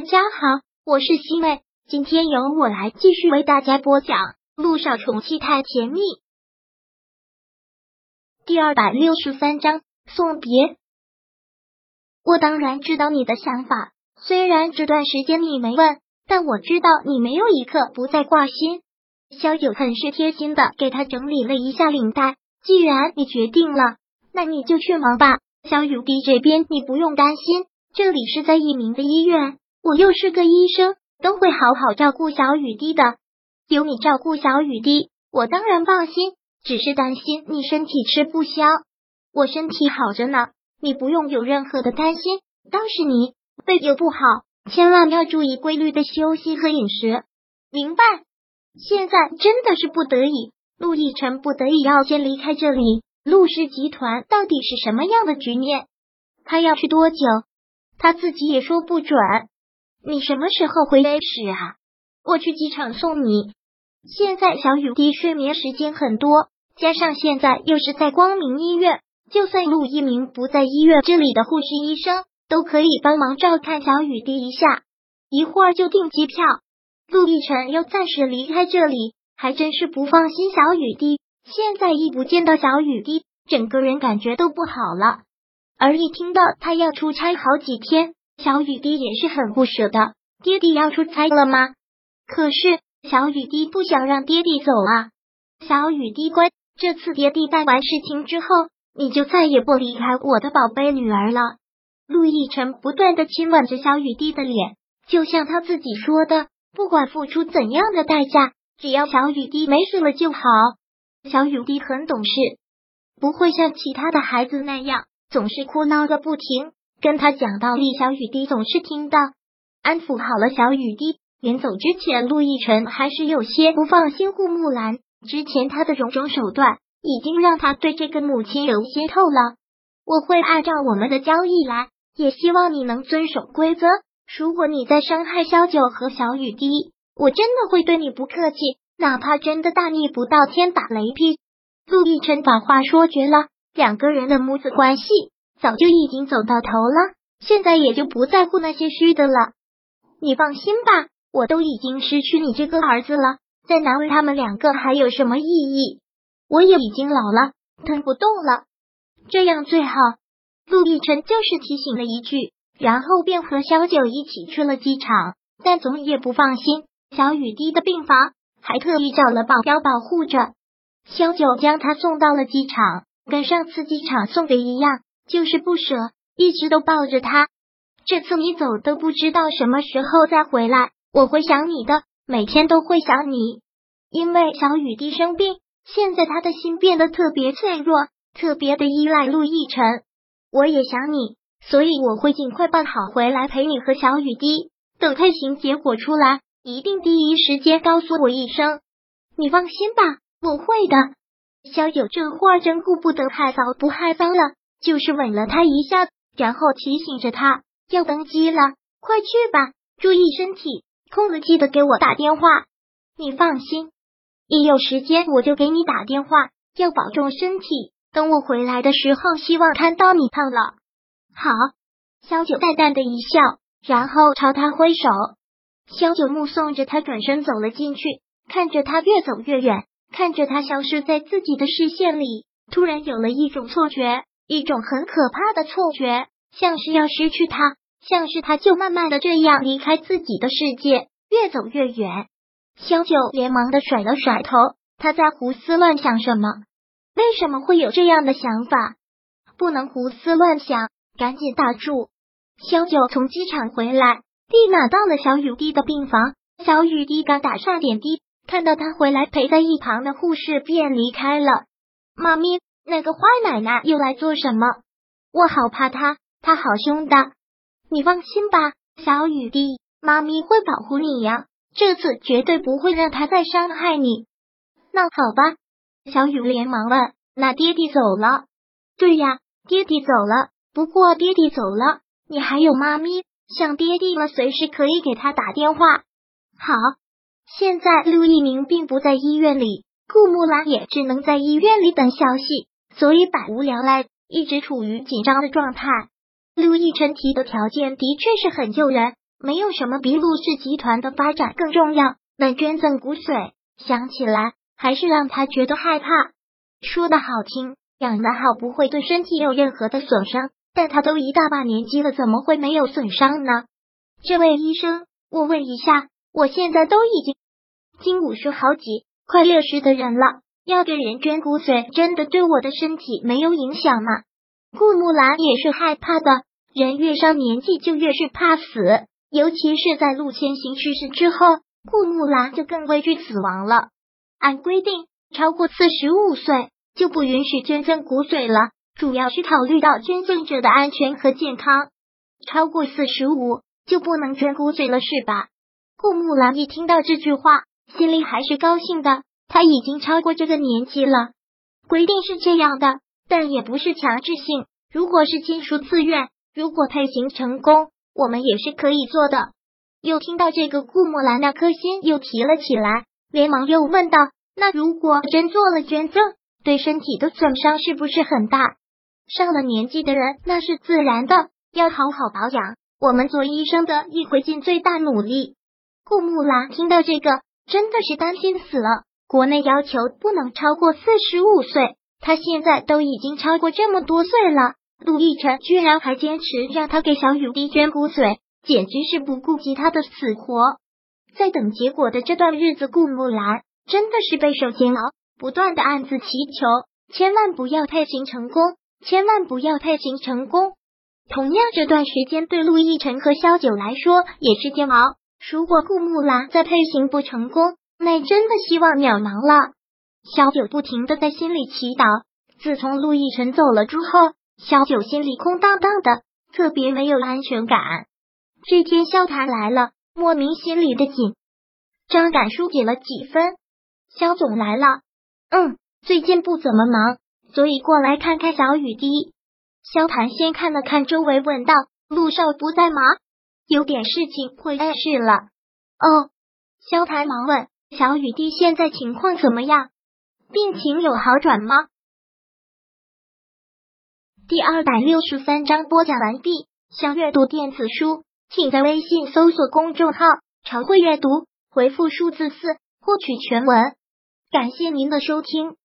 大家好，我是西妹，今天由我来继续为大家播讲《路上宠妻太甜蜜》第二百六十三章送别。我当然知道你的想法，虽然这段时间你没问，但我知道你没有一刻不在挂心。萧九很是贴心的给他整理了一下领带。既然你决定了，那你就去忙吧。小雨滴这边你不用担心，这里是在一鸣的医院。我又是个医生，都会好好照顾小雨滴的。有你照顾小雨滴，我当然放心。只是担心你身体吃不消，我身体好着呢，你不用有任何的担心。倒是你胃又不好，千万要注意规律的休息和饮食。明白。现在真的是不得已，陆亦辰不得已要先离开这里。陆氏集团到底是什么样的局面？他要去多久？他自己也说不准。你什么时候回 A 市啊？我去机场送你。现在小雨滴睡眠时间很多，加上现在又是在光明医院，就算陆一鸣不在医院，这里的护士医生都可以帮忙照看小雨滴一下，一会儿就订机票。陆亦辰要暂时离开这里，还真是不放心小雨滴。现在一不见到小雨滴，整个人感觉都不好了。而一听到他要出差好几天。小雨滴也是很不舍的，爹地要出差了吗？可是小雨滴不想让爹地走啊！小雨滴乖，这次爹地办完事情之后，你就再也不离开我的宝贝女儿了。陆亦辰不断的亲吻着小雨滴的脸，就像他自己说的，不管付出怎样的代价，只要小雨滴没事了就好。小雨滴很懂事，不会像其他的孩子那样总是哭闹个不停。跟他讲道理，小雨滴总是听到，安抚好了小雨滴。临走之前，陆亦辰还是有些不放心顾木兰。之前他的种种手段，已经让他对这个母亲有些透了。我会按照我们的交易来，也希望你能遵守规则。如果你再伤害萧九和小雨滴，我真的会对你不客气，哪怕真的大逆不道，天打雷劈。陆亦辰把话说绝了，两个人的母子关系。早就已经走到头了，现在也就不在乎那些虚的了。你放心吧，我都已经失去你这个儿子了，再难为他们两个还有什么意义？我也已经老了，疼不动了，这样最好。陆亦辰就是提醒了一句，然后便和小九一起去了机场，但总也不放心小雨滴的病房，还特意找了保镖保护着。小九将他送到了机场，跟上次机场送的一样。就是不舍，一直都抱着他。这次你走都不知道什么时候再回来，我会想你的，每天都会想你。因为小雨滴生病，现在他的心变得特别脆弱，特别的依赖陆亦辰。我也想你，所以我会尽快办好回来陪你和小雨滴。等配型结果出来，一定第一时间告诉我一声。你放心吧，我会的。小九这会儿真顾不得害臊不害臊了。就是吻了他一下，然后提醒着他要登机了，快去吧，注意身体，空了记得给我打电话。你放心，一有时间我就给你打电话，要保重身体。等我回来的时候，希望看到你胖了。好，萧九淡淡的一笑，然后朝他挥手。萧九目送着他转身走了进去，看着他越走越远，看着他消失在自己的视线里，突然有了一种错觉。一种很可怕的错觉，像是要失去他，像是他就慢慢的这样离开自己的世界，越走越远。萧九连忙的甩了甩头，他在胡思乱想什么？为什么会有这样的想法？不能胡思乱想，赶紧打住！萧九从机场回来，立马到了小雨滴的病房。小雨滴刚打上点滴，看到他回来，陪在一旁的护士便离开了。妈咪。那个坏奶奶又来做什么？我好怕她，她好凶的。你放心吧，小雨滴，妈咪会保护你呀。这次绝对不会让她再伤害你。那好吧，小雨连忙问：“那爹地走了？”对呀，爹地走了。不过爹地走了，你还有妈咪，想爹地了，随时可以给他打电话。好，现在陆一鸣并不在医院里，顾木兰也只能在医院里等消息。所以百无聊赖，一直处于紧张的状态。陆亦辰提的条件的确是很诱人，没有什么比陆氏集团的发展更重要。但捐赠骨髓，想起来还是让他觉得害怕。说的好听，养的好不会对身体有任何的损伤，但他都一大把年纪了，怎么会没有损伤呢？这位医生，我问一下，我现在都已经近五十好几，快六十的人了，要给人捐骨髓，真的对我的身体没有影响吗？顾木兰也是害怕的，人越上年纪就越是怕死，尤其是在陆千行去世之后。顾木兰就更畏惧死亡了。按规定，超过四十五岁就不允许捐赠骨髓了，主要是考虑到捐赠者的安全和健康。超过四十五就不能捐骨髓了，是吧？顾木兰一听到这句话，心里还是高兴的。他已经超过这个年纪了，规定是这样的，但也不是强制性。如果是亲属自愿，如果配型成功，我们也是可以做的。又听到这个，顾木兰那颗心又提了起来，连忙又问道：“那如果真做了捐赠，对身体的损伤是不是很大？上了年纪的人那是自然的，要好好保养。我们做医生的亦会尽最大努力。”顾木兰听到这个，真的是担心死了。国内要求不能超过四十五岁，他现在都已经超过这么多岁了，陆亦辰居然还坚持让他给小雨滴捐骨髓。简直是不顾及他的死活，在等结果的这段日子，顾木兰真的是备受煎熬，不断的暗自祈求，千万不要配型成功，千万不要配型成功。同样，这段时间对陆亦辰和萧九来说也是煎熬。如果顾木兰再配型不成功，那真的希望渺茫了。小九不停的在心里祈祷。自从陆亦辰走了之后，小九心里空荡荡的，特别没有安全感。这天，萧谈来了，莫名心里的紧张感疏解了几分。萧总来了，嗯，最近不怎么忙，所以过来看看小雨滴。萧谈先看了看周围，问道：“陆少不在吗？有点事情，会是了。”哦，萧谈忙问：“小雨滴现在情况怎么样？病情有好转吗？”第二百六十三章播讲完毕。想阅读电子书。请在微信搜索公众号“常会阅读”，回复数字四获取全文。感谢您的收听。